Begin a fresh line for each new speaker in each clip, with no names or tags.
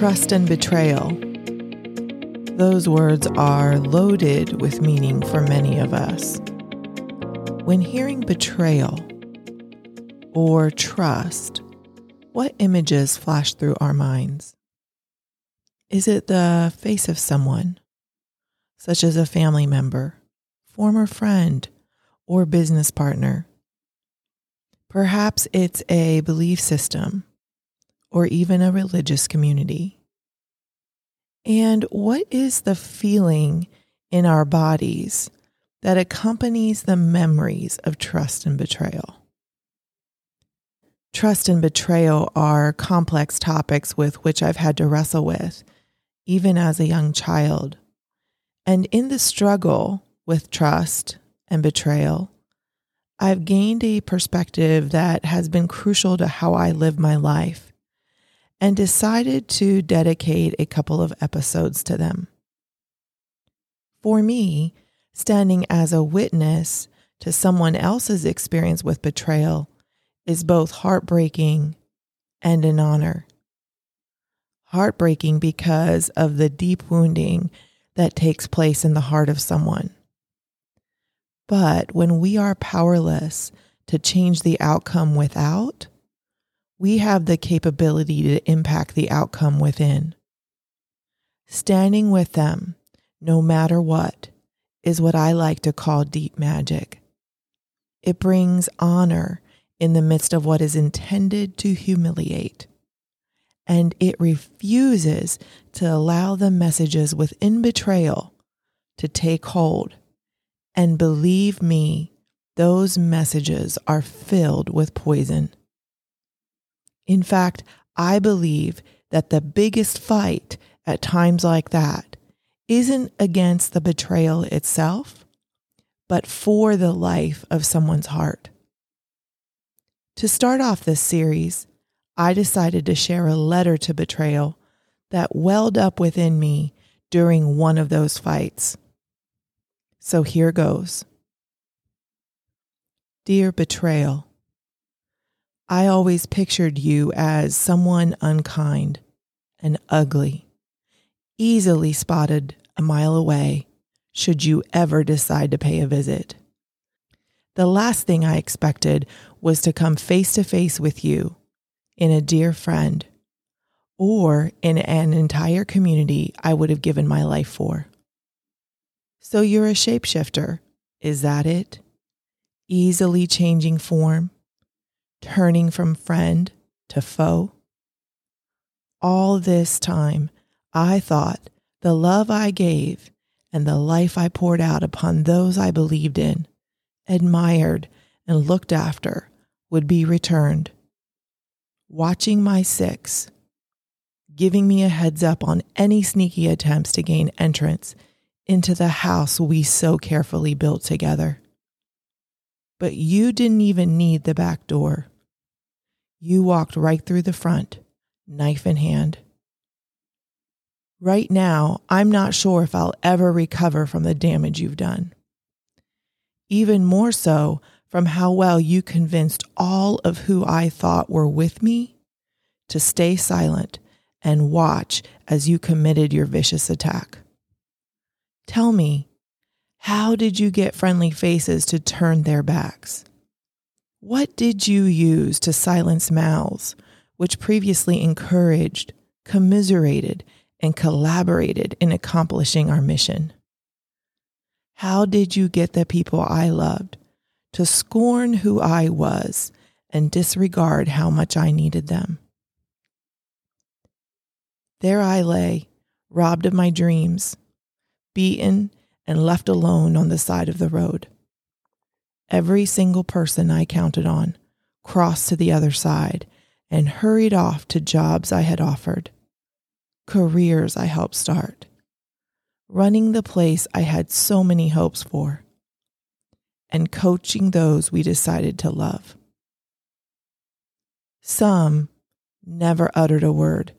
Trust and betrayal. Those words are loaded with meaning for many of us. When hearing betrayal or trust, what images flash through our minds? Is it the face of someone, such as a family member, former friend, or business partner? Perhaps it's a belief system or even a religious community. And what is the feeling in our bodies that accompanies the memories of trust and betrayal? Trust and betrayal are complex topics with which I've had to wrestle with, even as a young child. And in the struggle with trust and betrayal, I've gained a perspective that has been crucial to how I live my life and decided to dedicate a couple of episodes to them. For me, standing as a witness to someone else's experience with betrayal is both heartbreaking and an honor. Heartbreaking because of the deep wounding that takes place in the heart of someone. But when we are powerless to change the outcome without, we have the capability to impact the outcome within. Standing with them, no matter what, is what I like to call deep magic. It brings honor in the midst of what is intended to humiliate. And it refuses to allow the messages within betrayal to take hold. And believe me, those messages are filled with poison. In fact, I believe that the biggest fight at times like that isn't against the betrayal itself, but for the life of someone's heart. To start off this series, I decided to share a letter to betrayal that welled up within me during one of those fights. So here goes. Dear betrayal, I always pictured you as someone unkind and ugly, easily spotted a mile away should you ever decide to pay a visit. The last thing I expected was to come face to face with you in a dear friend or in an entire community I would have given my life for. So you're a shapeshifter, is that it? Easily changing form, turning from friend to foe? All this time, I thought the love I gave and the life I poured out upon those I believed in admired, and looked after would be returned. Watching my six, giving me a heads up on any sneaky attempts to gain entrance into the house we so carefully built together. But you didn't even need the back door. You walked right through the front, knife in hand. Right now, I'm not sure if I'll ever recover from the damage you've done even more so from how well you convinced all of who I thought were with me to stay silent and watch as you committed your vicious attack. Tell me, how did you get friendly faces to turn their backs? What did you use to silence mouths, which previously encouraged, commiserated, and collaborated in accomplishing our mission? How did you get the people I loved to scorn who I was and disregard how much I needed them? There I lay, robbed of my dreams, beaten and left alone on the side of the road. Every single person I counted on crossed to the other side and hurried off to jobs I had offered, careers I helped start running the place I had so many hopes for, and coaching those we decided to love. Some never uttered a word,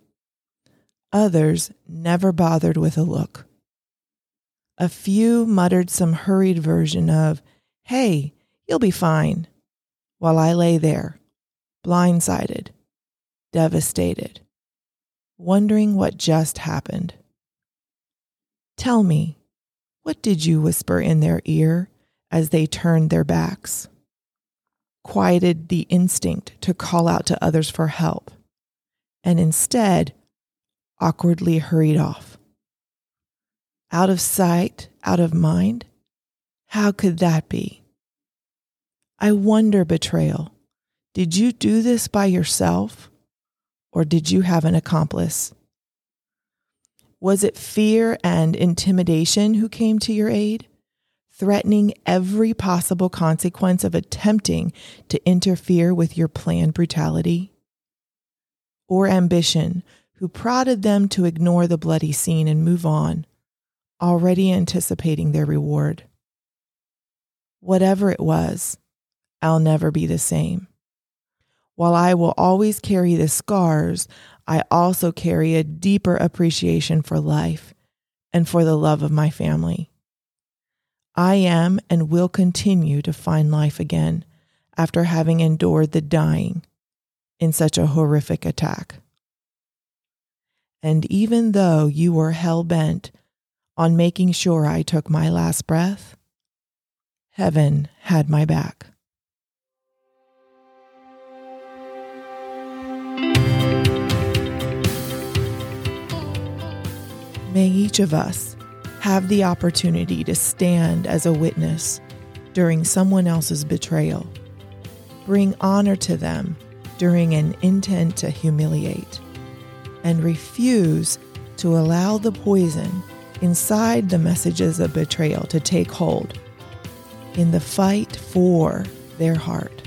others never bothered with a look. A few muttered some hurried version of, Hey, you'll be fine, while I lay there, blindsided, devastated, wondering what just happened. Tell me, what did you whisper in their ear as they turned their backs? Quieted the instinct to call out to others for help, and instead awkwardly hurried off. Out of sight, out of mind? How could that be? I wonder, betrayal, did you do this by yourself or did you have an accomplice? Was it fear and intimidation who came to your aid, threatening every possible consequence of attempting to interfere with your planned brutality? Or ambition, who prodded them to ignore the bloody scene and move on, already anticipating their reward? Whatever it was, I'll never be the same. While I will always carry the scars, I also carry a deeper appreciation for life and for the love of my family. I am and will continue to find life again after having endured the dying in such a horrific attack. And even though you were hell bent on making sure I took my last breath, heaven had my back. May each of us have the opportunity to stand as a witness during someone else's betrayal. Bring honor to them during an intent to humiliate, and refuse to allow the poison inside the messages of betrayal to take hold in the fight for their heart.